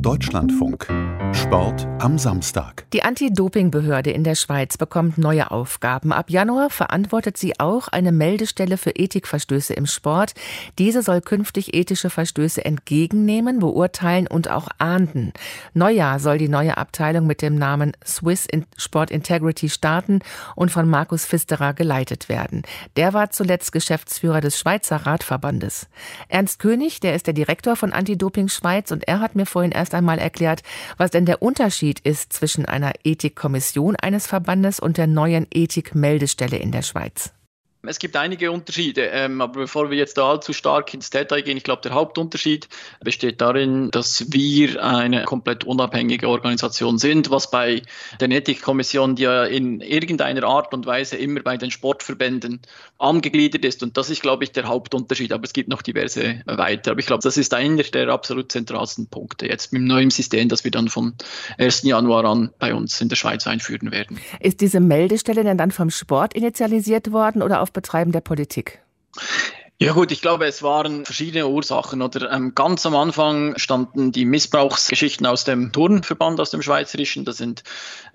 Deutschlandfunk. Sport am Samstag. Die Anti-Doping-Behörde in der Schweiz bekommt neue Aufgaben. Ab Januar verantwortet sie auch eine Meldestelle für Ethikverstöße im Sport. Diese soll künftig ethische Verstöße entgegennehmen, beurteilen und auch ahnden. Neujahr soll die neue Abteilung mit dem Namen Swiss Sport Integrity starten und von Markus Pfisterer geleitet werden. Der war zuletzt Geschäftsführer des Schweizer Radverbandes. Ernst König, der ist der Direktor von Anti-Doping Schweiz und er hat mir vorhin erst einmal erklärt, was denn der Unterschied ist zwischen einer Ethikkommission eines Verbandes und der neuen Ethikmeldestelle in der Schweiz. Es gibt einige Unterschiede, ähm, aber bevor wir jetzt da allzu stark ins Detail gehen, ich glaube, der Hauptunterschied besteht darin, dass wir eine komplett unabhängige Organisation sind, was bei der Ethikkommission, die ja in irgendeiner Art und Weise immer bei den Sportverbänden angegliedert ist. Und das ist, glaube ich, der Hauptunterschied. Aber es gibt noch diverse weitere. Aber ich glaube, das ist einer der absolut zentralsten Punkte jetzt mit dem neuen System, das wir dann vom 1. Januar an bei uns in der Schweiz einführen werden. Ist diese Meldestelle denn dann vom Sport initialisiert worden oder auf Betreiben der Politik? Ja gut, ich glaube, es waren verschiedene Ursachen. Oder ähm, ganz am Anfang standen die Missbrauchsgeschichten aus dem Turnverband, aus dem Schweizerischen. Da sind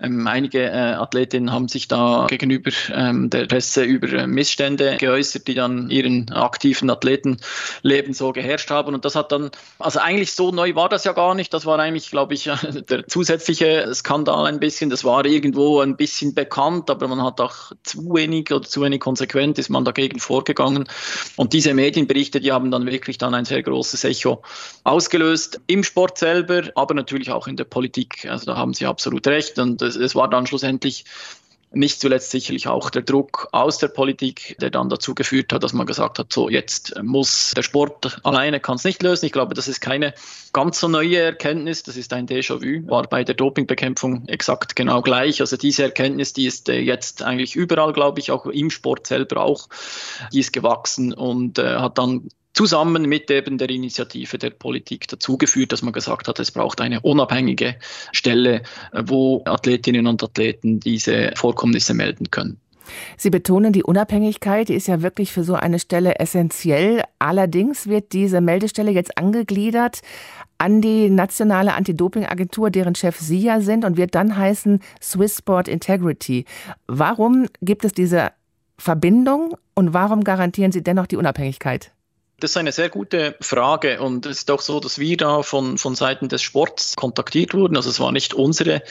ähm, einige äh, Athletinnen haben sich da gegenüber ähm, der Presse über äh, Missstände geäußert, die dann ihren aktiven Athletenleben so geherrscht haben. Und das hat dann, also eigentlich so neu war das ja gar nicht. Das war eigentlich, glaube ich, der zusätzliche Skandal ein bisschen. Das war irgendwo ein bisschen bekannt, aber man hat auch zu wenig oder zu wenig konsequent ist man dagegen vorgegangen. Und und diese Medienberichte, die haben dann wirklich dann ein sehr großes Echo ausgelöst im Sport selber, aber natürlich auch in der Politik. Also da haben Sie absolut recht. Und es, es war dann schlussendlich nicht zuletzt sicherlich auch der Druck aus der Politik, der dann dazu geführt hat, dass man gesagt hat, so jetzt muss der Sport alleine kann es nicht lösen. Ich glaube, das ist keine ganz so neue Erkenntnis, das ist ein Déjà-vu, war bei der Dopingbekämpfung exakt genau gleich. Also diese Erkenntnis, die ist äh, jetzt eigentlich überall, glaube ich, auch im Sport selber auch, die ist gewachsen und äh, hat dann zusammen mit eben der Initiative der Politik dazu geführt, dass man gesagt hat, es braucht eine unabhängige Stelle, wo Athletinnen und Athleten diese Vorkommnisse melden können. Sie betonen die Unabhängigkeit, die ist ja wirklich für so eine Stelle essentiell. Allerdings wird diese Meldestelle jetzt angegliedert an die nationale Anti-Doping-Agentur, deren Chef Sie ja sind und wird dann heißen Swiss Sport Integrity. Warum gibt es diese Verbindung und warum garantieren Sie dennoch die Unabhängigkeit? Das ist eine sehr gute Frage und es ist auch so, dass wir da von, von Seiten des Sports kontaktiert wurden. Also es war nicht unsere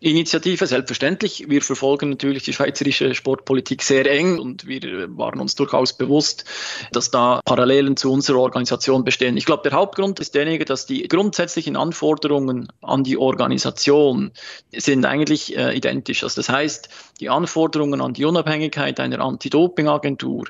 Initiative, selbstverständlich. Wir verfolgen natürlich die schweizerische Sportpolitik sehr eng und wir waren uns durchaus bewusst, dass da Parallelen zu unserer Organisation bestehen. Ich glaube, der Hauptgrund ist derjenige, dass die grundsätzlichen Anforderungen an die Organisation sind eigentlich äh, identisch. Also das heißt, die Anforderungen an die Unabhängigkeit einer Anti-Doping-Agentur,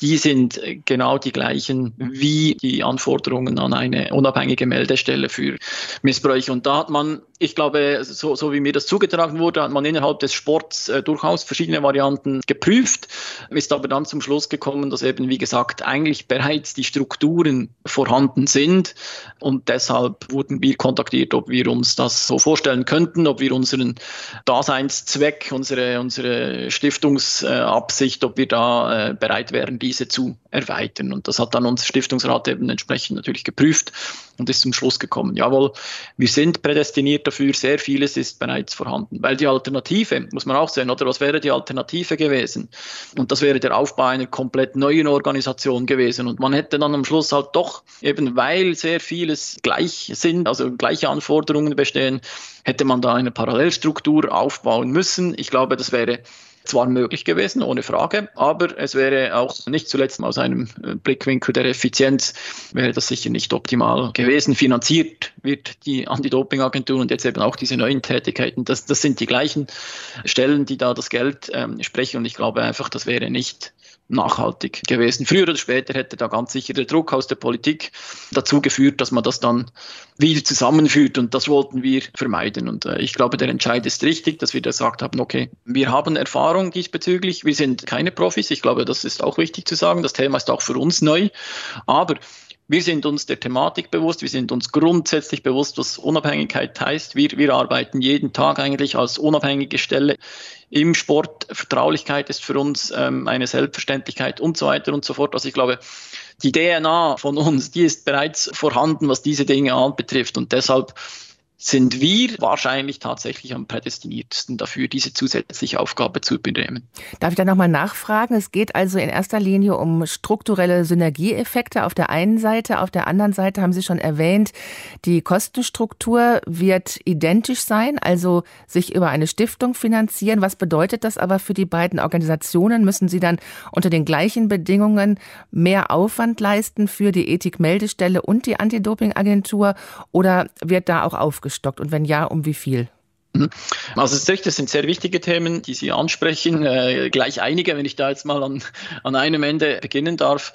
die sind genau die gleichen wie die Anforderungen an eine unabhängige Meldestelle für Missbräuche. Und da hat man, ich glaube, so, so wie mir das zugetragen wurde, hat man innerhalb des Sports äh, durchaus verschiedene Varianten geprüft, ist aber dann zum Schluss gekommen, dass eben, wie gesagt, eigentlich bereits die Strukturen vorhanden sind. Und deshalb wurden wir kontaktiert, ob wir uns das so vorstellen könnten, ob wir unseren Daseinszweck, unsere, unsere Stiftungsabsicht, ob wir da äh, bereit wären, die diese zu erweitern. Und das hat dann unser Stiftungsrat eben entsprechend natürlich geprüft und ist zum Schluss gekommen, jawohl, wir sind prädestiniert dafür, sehr vieles ist bereits vorhanden. Weil die Alternative, muss man auch sehen, oder was wäre die Alternative gewesen? Und das wäre der Aufbau einer komplett neuen Organisation gewesen. Und man hätte dann am Schluss halt doch, eben weil sehr vieles gleich sind, also gleiche Anforderungen bestehen, hätte man da eine Parallelstruktur aufbauen müssen. Ich glaube, das wäre zwar möglich gewesen, ohne Frage, aber es wäre auch nicht zuletzt aus einem äh, Blickwinkel der Effizienz, wäre das sicher nicht optimal gewesen. Finanziert wird die Anti-Doping-Agentur und jetzt eben auch diese neuen Tätigkeiten. Das, das sind die gleichen Stellen, die da das Geld ähm, sprechen und ich glaube einfach, das wäre nicht nachhaltig gewesen. Früher oder später hätte da ganz sicher der Druck aus der Politik dazu geführt, dass man das dann wieder zusammenführt und das wollten wir vermeiden. Und äh, ich glaube, der Entscheid ist richtig, dass wir gesagt haben, okay, wir haben Erfahrung diesbezüglich, wir sind keine Profis, ich glaube, das ist auch wichtig zu sagen, das Thema ist auch für uns neu, aber wir sind uns der Thematik bewusst, wir sind uns grundsätzlich bewusst, was Unabhängigkeit heißt. Wir, wir arbeiten jeden Tag eigentlich als unabhängige Stelle im Sport. Vertraulichkeit ist für uns ähm, eine Selbstverständlichkeit und so weiter und so fort. Also ich glaube, die DNA von uns, die ist bereits vorhanden, was diese Dinge anbetrifft. Und deshalb sind wir wahrscheinlich tatsächlich am prädestiniertesten dafür, diese zusätzliche Aufgabe zu übernehmen. Darf ich da nochmal nachfragen? Es geht also in erster Linie um strukturelle Synergieeffekte auf der einen Seite. Auf der anderen Seite haben Sie schon erwähnt, die Kostenstruktur wird identisch sein, also sich über eine Stiftung finanzieren. Was bedeutet das aber für die beiden Organisationen? Müssen Sie dann unter den gleichen Bedingungen mehr Aufwand leisten für die Ethikmeldestelle und die Anti-Doping-Agentur oder wird da auch aufgestellt? Aufgestockt und wenn ja, um wie viel? Mhm. Also es ist das sind sehr wichtige Themen, die Sie ansprechen. Äh, gleich einige, wenn ich da jetzt mal an, an einem Ende beginnen darf.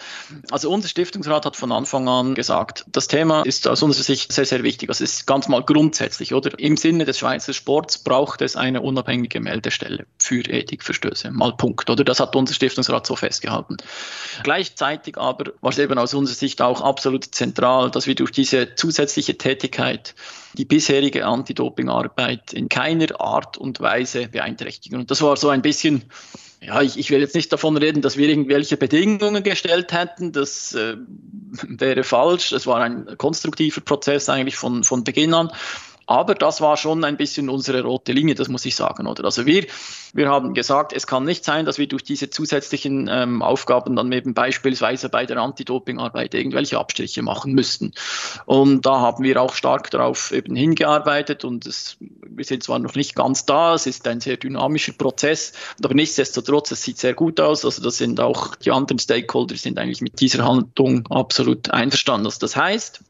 Also unser Stiftungsrat hat von Anfang an gesagt, das Thema ist aus unserer Sicht sehr, sehr wichtig. Das ist ganz mal grundsätzlich, oder? Im Sinne des Schweizer Sports braucht es eine unabhängige Meldestelle für Ethikverstöße. Mal Punkt, oder? Das hat unser Stiftungsrat so festgehalten. Gleichzeitig aber war es eben aus unserer Sicht auch absolut zentral, dass wir durch diese zusätzliche Tätigkeit die bisherige Anti-Doping-Arbeit in keiner Art und Weise beeinträchtigen. Und das war so ein bisschen, ja, ich, ich will jetzt nicht davon reden, dass wir irgendwelche Bedingungen gestellt hätten. Das äh, wäre falsch. Es war ein konstruktiver Prozess eigentlich von, von Beginn an. Aber das war schon ein bisschen unsere rote Linie, das muss ich sagen, oder? Also wir, wir haben gesagt, es kann nicht sein, dass wir durch diese zusätzlichen ähm, Aufgaben dann eben beispielsweise bei der Anti-Doping-Arbeit irgendwelche Abstriche machen müssten. Und da haben wir auch stark darauf eben hingearbeitet und es, wir sind zwar noch nicht ganz da, es ist ein sehr dynamischer Prozess, aber nichtsdestotrotz, es sieht sehr gut aus. Also das sind auch die anderen Stakeholder sind eigentlich mit dieser Handlung absolut einverstanden. Also das heißt,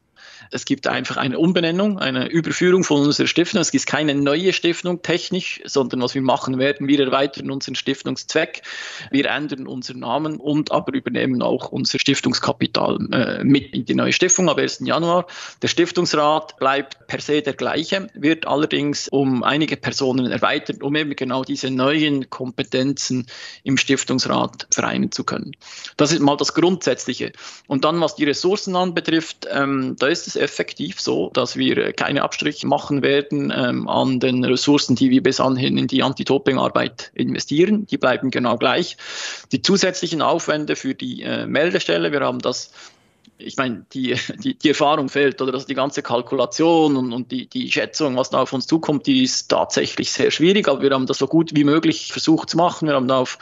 es gibt einfach eine Umbenennung, eine Überführung von unserer Stiftung. Es ist keine neue Stiftung technisch, sondern was wir machen werden, wir erweitern unseren Stiftungszweck, wir ändern unseren Namen und aber übernehmen auch unser Stiftungskapital äh, mit in die neue Stiftung ab 1. Januar. Der Stiftungsrat bleibt per se der gleiche, wird allerdings um einige Personen erweitert, um eben genau diese neuen Kompetenzen im Stiftungsrat vereinen zu können. Das ist mal das Grundsätzliche. Und dann, was die Ressourcen anbetrifft, ähm, da ist es effektiv so, dass wir keine Abstriche machen werden ähm, an den Ressourcen, die wir bis anhin in die Anti-Doping-Arbeit investieren. Die bleiben genau gleich. Die zusätzlichen Aufwände für die äh, Meldestelle, wir haben das ich meine, die, die, die Erfahrung fehlt oder also die ganze Kalkulation und, und die, die Schätzung, was da auf uns zukommt, die ist tatsächlich sehr schwierig, aber wir haben das so gut wie möglich versucht zu machen. Wir haben da auf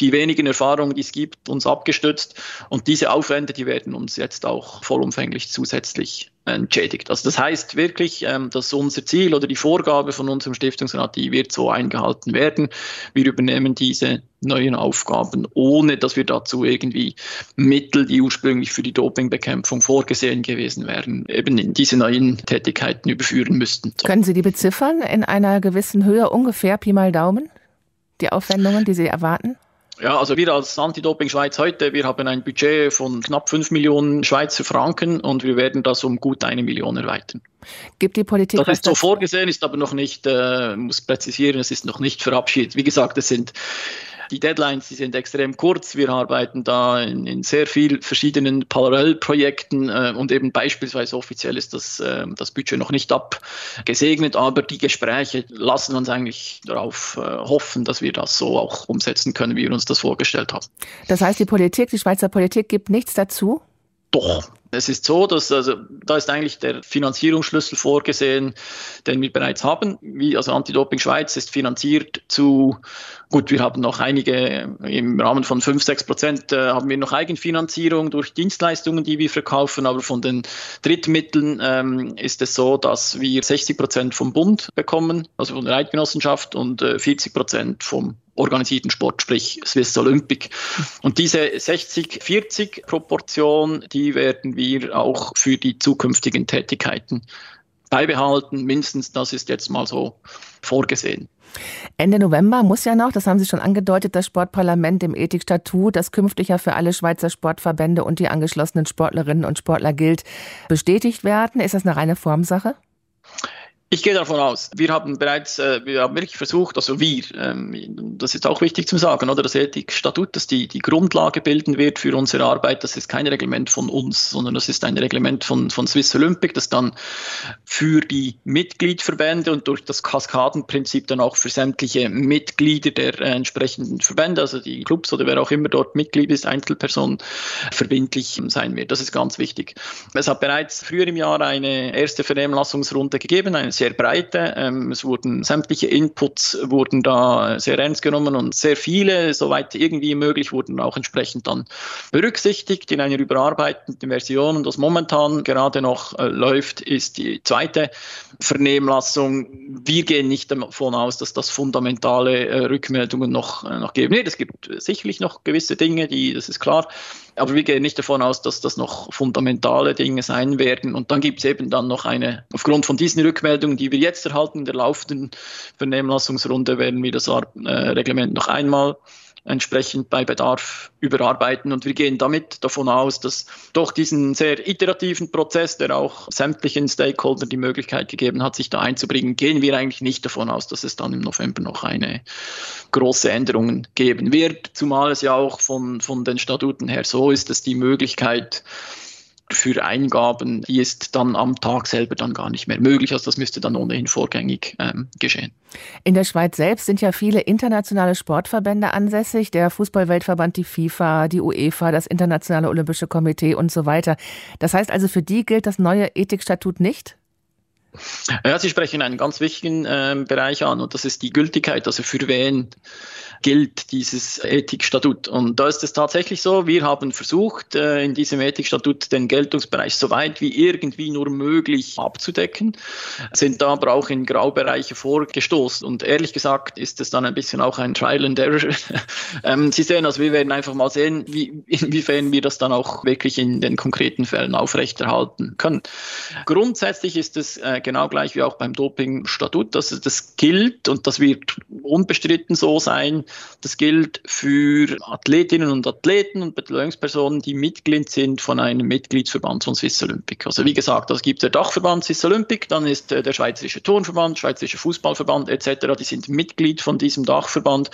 die wenigen Erfahrungen, die es gibt, uns abgestützt und diese Aufwände, die werden uns jetzt auch vollumfänglich zusätzlich entschädigt. Also das heißt wirklich, ähm, dass unser Ziel oder die Vorgabe von unserem Stiftungsrat, die wird so eingehalten werden. Wir übernehmen diese neuen Aufgaben, ohne dass wir dazu irgendwie Mittel, die ursprünglich für die Dopingbekämpfung vorgesehen gewesen wären, eben in diese neuen Tätigkeiten überführen müssten. Können Sie die beziffern in einer gewissen Höhe, ungefähr Pi mal Daumen? Die Aufwendungen, die Sie erwarten? Ja, also wir als Anti-Doping Schweiz heute, wir haben ein Budget von knapp 5 Millionen Schweizer Franken und wir werden das um gut eine Million erweitern. Gibt die Politik das ist so vorgesehen, ist aber noch nicht, äh, muss präzisieren, es ist noch nicht verabschiedet. Wie gesagt, es sind die Deadlines, die sind extrem kurz. Wir arbeiten da in, in sehr vielen verschiedenen Parallelprojekten äh, und eben beispielsweise offiziell ist das, äh, das Budget noch nicht abgesegnet, aber die Gespräche lassen uns eigentlich darauf äh, hoffen, dass wir das so auch umsetzen können, wie wir uns das vorgestellt haben. Das heißt, die Politik, die Schweizer Politik gibt nichts dazu? Doch, es ist so, dass also da ist eigentlich der Finanzierungsschlüssel vorgesehen, den wir bereits haben. Wie also Anti-Doping Schweiz ist finanziert zu gut, wir haben noch einige im Rahmen von 5, 6 Prozent äh, haben wir noch Eigenfinanzierung durch Dienstleistungen, die wir verkaufen, aber von den Drittmitteln ähm, ist es so, dass wir 60 Prozent vom Bund bekommen, also von der Eidgenossenschaft und äh, 40 Prozent vom organisierten Sport, sprich Swiss Olympic. Und diese 60-40-Proportion, die werden wir auch für die zukünftigen Tätigkeiten beibehalten. Mindestens das ist jetzt mal so vorgesehen. Ende November muss ja noch, das haben Sie schon angedeutet, das Sportparlament im Ethikstatut, das künftig ja für alle Schweizer Sportverbände und die angeschlossenen Sportlerinnen und Sportler gilt, bestätigt werden. Ist das eine reine Formsache? Ich gehe davon aus. Wir haben bereits, äh, wir haben wirklich versucht, also wir, ähm, das ist auch wichtig zu sagen, oder das Ethikstatut, das die, die Grundlage bilden wird für unsere Arbeit, das ist kein Reglement von uns, sondern das ist ein Reglement von, von Swiss Olympic, das dann für die Mitgliedverbände und durch das Kaskadenprinzip dann auch für sämtliche Mitglieder der äh, entsprechenden Verbände, also die Clubs oder wer auch immer dort Mitglied ist, Einzelpersonen, verbindlich sein wird. Das ist ganz wichtig. Es hat bereits früher im Jahr eine erste Vernehmlassungsrunde gegeben, eine sehr breite. Ähm, es wurden sämtliche Inputs wurden da sehr ernst genommen und sehr viele, soweit irgendwie möglich, wurden auch entsprechend dann berücksichtigt in einer überarbeiteten Version. Und was momentan gerade noch äh, läuft, ist die zweite Vernehmlassung. Wir gehen nicht davon aus, dass das fundamentale äh, Rückmeldungen noch, äh, noch geben wird. Es gibt sicherlich noch gewisse Dinge, die, das ist klar, aber wir gehen nicht davon aus, dass das noch fundamentale Dinge sein werden. Und dann gibt es eben dann noch eine, aufgrund von diesen Rückmeldungen, die wir jetzt erhalten, in der laufenden Vernehmlassungsrunde, werden wir das äh, Reglement noch einmal entsprechend bei Bedarf überarbeiten. Und wir gehen damit davon aus, dass durch diesen sehr iterativen Prozess, der auch sämtlichen Stakeholdern die Möglichkeit gegeben hat, sich da einzubringen, gehen wir eigentlich nicht davon aus, dass es dann im November noch eine große Änderung geben wird, zumal es ja auch von, von den Statuten her so ist, dass die Möglichkeit, für Eingaben, die ist dann am Tag selber dann gar nicht mehr möglich. Also das müsste dann ohnehin vorgängig ähm, geschehen. In der Schweiz selbst sind ja viele internationale Sportverbände ansässig, der Fußballweltverband, die FIFA, die UEFA, das Internationale Olympische Komitee und so weiter. Das heißt also, für die gilt das neue Ethikstatut nicht? Ja, Sie sprechen einen ganz wichtigen äh, Bereich an und das ist die Gültigkeit. Also für wen gilt dieses Ethikstatut? Und da ist es tatsächlich so, wir haben versucht, äh, in diesem Ethikstatut den Geltungsbereich so weit wie irgendwie nur möglich abzudecken, sind da aber auch in Graubereiche vorgestoßen. Und ehrlich gesagt ist es dann ein bisschen auch ein Trial and Error. ähm, Sie sehen, also wir werden einfach mal sehen, wie, inwiefern wir das dann auch wirklich in den konkreten Fällen aufrechterhalten können. Grundsätzlich ist es äh, genau gleich wie auch beim Dopingstatut. dass das gilt und das wird unbestritten so sein. Das gilt für Athletinnen und Athleten und Betreuungspersonen, die Mitglied sind von einem Mitgliedsverband von Swiss Olympic. Also wie gesagt, es gibt der Dachverband Swiss Olympic, dann ist äh, der Schweizerische Turnverband, Schweizerische Fußballverband etc. Die sind Mitglied von diesem Dachverband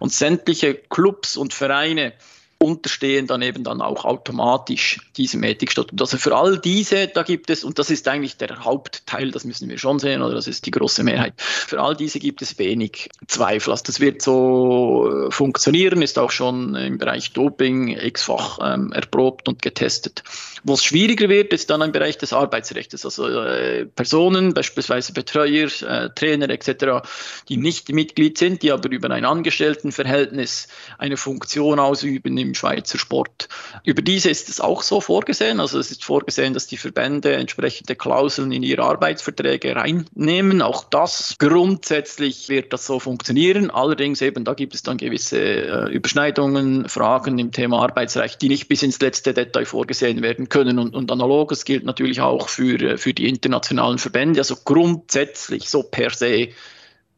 und sämtliche Clubs und Vereine unterstehen dann eben dann auch automatisch diesem Ethikstatut. Also für all diese, da gibt es, und das ist eigentlich der Hauptteil, das müssen wir schon sehen, oder das ist die große Mehrheit, für all diese gibt es wenig Zweifel. Also das wird so äh, funktionieren, ist auch schon im Bereich Doping x-fach ähm, erprobt und getestet. Wo es schwieriger wird, ist dann im Bereich des Arbeitsrechts. Also äh, Personen, beispielsweise Betreuer, äh, Trainer etc., die nicht Mitglied sind, die aber über ein Angestelltenverhältnis eine Funktion ausüben im Schweizer Sport. Über diese ist es auch so vorgesehen. Also es ist vorgesehen, dass die Verbände entsprechende Klauseln in ihre Arbeitsverträge reinnehmen. Auch das grundsätzlich wird das so funktionieren. Allerdings eben, da gibt es dann gewisse äh, Überschneidungen, Fragen im Thema Arbeitsrecht, die nicht bis ins letzte Detail vorgesehen werden können. Und, und analoges gilt natürlich auch für, äh, für die internationalen Verbände. Also grundsätzlich so per se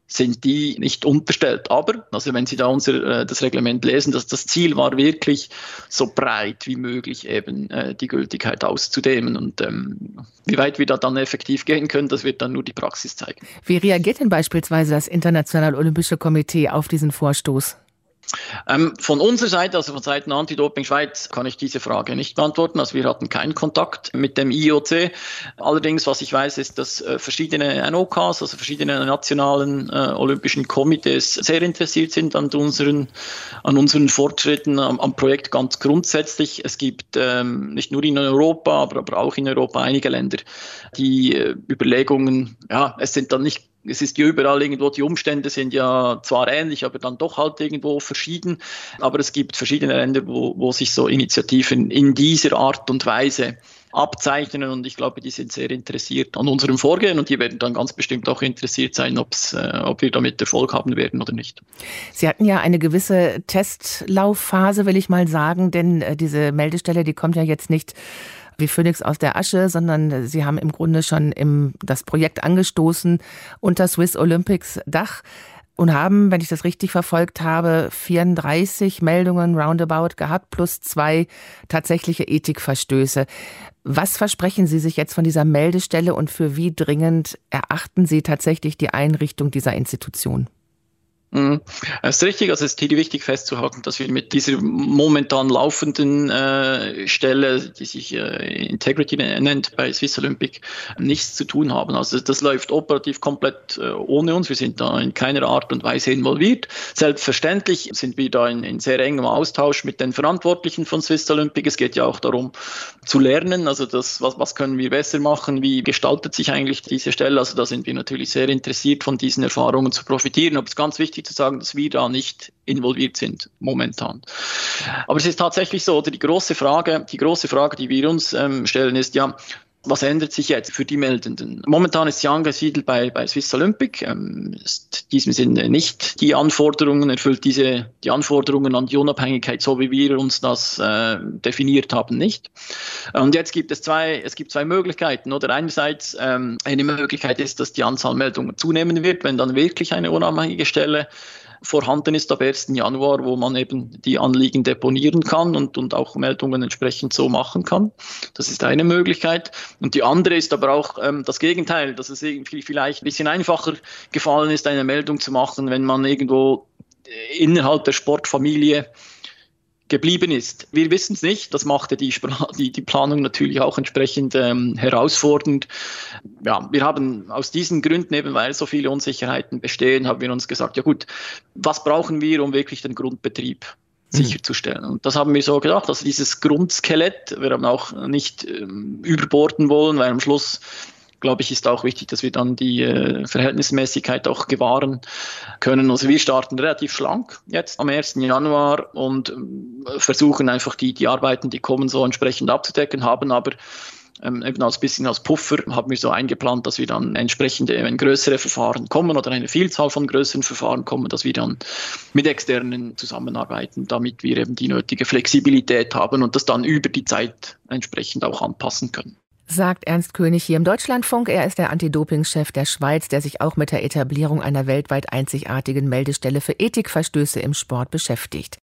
sind die nicht unterstellt. Aber, also wenn Sie da unser, äh, das Reglement lesen, dass das Ziel war wirklich so breit wie möglich eben äh, die Gültigkeit auszudehnen. Und ähm, wie weit wir da dann effektiv gehen können, das wird dann nur die Praxis zeigen. Wie reagiert denn beispielsweise das Internationale Olympische Komitee auf diesen Vorstoß? Ähm, von unserer Seite, also von Seiten Anti-Doping Schweiz, kann ich diese Frage nicht beantworten. Also wir hatten keinen Kontakt mit dem IOC. Allerdings, was ich weiß, ist, dass äh, verschiedene NOKs, also verschiedene nationalen äh, olympischen Komitees sehr interessiert sind an unseren, an unseren Fortschritten am, am Projekt ganz grundsätzlich. Es gibt ähm, nicht nur in Europa, aber, aber auch in Europa einige Länder, die äh, Überlegungen, ja, es sind dann nicht es ist ja überall irgendwo, die Umstände sind ja zwar ähnlich, aber dann doch halt irgendwo verschieden. Aber es gibt verschiedene Länder, wo, wo sich so Initiativen in dieser Art und Weise abzeichnen und ich glaube, die sind sehr interessiert an unserem Vorgehen und die werden dann ganz bestimmt auch interessiert sein, ob's, äh, ob wir damit Erfolg haben werden oder nicht. Sie hatten ja eine gewisse Testlaufphase, will ich mal sagen, denn äh, diese Meldestelle, die kommt ja jetzt nicht wie Phönix aus der Asche, sondern sie haben im Grunde schon im, das Projekt angestoßen unter Swiss Olympics Dach. und haben, wenn ich das richtig verfolgt habe, 34 Meldungen roundabout gehabt, plus zwei tatsächliche Ethikverstöße. Was versprechen Sie sich jetzt von dieser Meldestelle und für wie dringend erachten Sie tatsächlich die Einrichtung dieser Institution? Mhm. Es ist richtig, also es ist hier wichtig festzuhalten, dass wir mit dieser momentan laufenden äh, Stelle, die sich äh, Integrity nennt bei Swiss Olympic, nichts zu tun haben. Also das läuft operativ komplett äh, ohne uns. Wir sind da in keiner Art und Weise involviert. Selbstverständlich sind wir da in, in sehr engem Austausch mit den Verantwortlichen von Swiss Olympic. Es geht ja auch darum zu lernen, also das, was, was können wir besser machen, wie gestaltet sich eigentlich diese Stelle. Also da sind wir natürlich sehr interessiert, von diesen Erfahrungen zu profitieren. Aber es ganz wichtig, zu sagen, dass wir da nicht involviert sind momentan. Aber es ist tatsächlich so, oder die große Frage, die große Frage, die wir uns ähm, stellen, ist ja, was ändert sich jetzt für die Meldenden? Momentan ist sie angesiedelt bei, bei Swiss Olympic, ähm, ist in diesem Sinne nicht die Anforderungen, erfüllt diese, die Anforderungen an die Unabhängigkeit, so wie wir uns das äh, definiert haben, nicht. Und jetzt gibt es zwei, es gibt zwei Möglichkeiten, oder einerseits ähm, eine Möglichkeit ist, dass die Anzahl Meldungen zunehmen wird, wenn dann wirklich eine unabhängige Stelle vorhanden ist ab 1. Januar, wo man eben die Anliegen deponieren kann und, und auch Meldungen entsprechend so machen kann. Das ist eine Möglichkeit. Und die andere ist aber auch ähm, das Gegenteil, dass es irgendwie vielleicht ein bisschen einfacher gefallen ist, eine Meldung zu machen, wenn man irgendwo innerhalb der Sportfamilie geblieben ist. Wir wissen es nicht. Das machte die, die, die, Planung natürlich auch entsprechend ähm, herausfordernd. Ja, wir haben aus diesen Gründen, eben weil so viele Unsicherheiten bestehen, haben wir uns gesagt, ja gut, was brauchen wir, um wirklich den Grundbetrieb mhm. sicherzustellen. Und das haben wir so gedacht, also dieses Grundskelett, wir haben auch nicht ähm, überborden wollen, weil am Schluss glaube ich, ist auch wichtig, dass wir dann die äh, Verhältnismäßigkeit auch gewahren können. Also wir starten relativ schlank jetzt am 1. Januar und äh, versuchen einfach die, die Arbeiten, die kommen, so entsprechend abzudecken, haben aber ähm, eben als bisschen als Puffer haben wir so eingeplant, dass wir dann entsprechend, wenn größere Verfahren kommen oder eine Vielzahl von größeren Verfahren kommen, dass wir dann mit externen zusammenarbeiten, damit wir eben die nötige Flexibilität haben und das dann über die Zeit entsprechend auch anpassen können sagt Ernst König hier im Deutschlandfunk. Er ist der Anti-Doping-Chef der Schweiz, der sich auch mit der Etablierung einer weltweit einzigartigen Meldestelle für Ethikverstöße im Sport beschäftigt.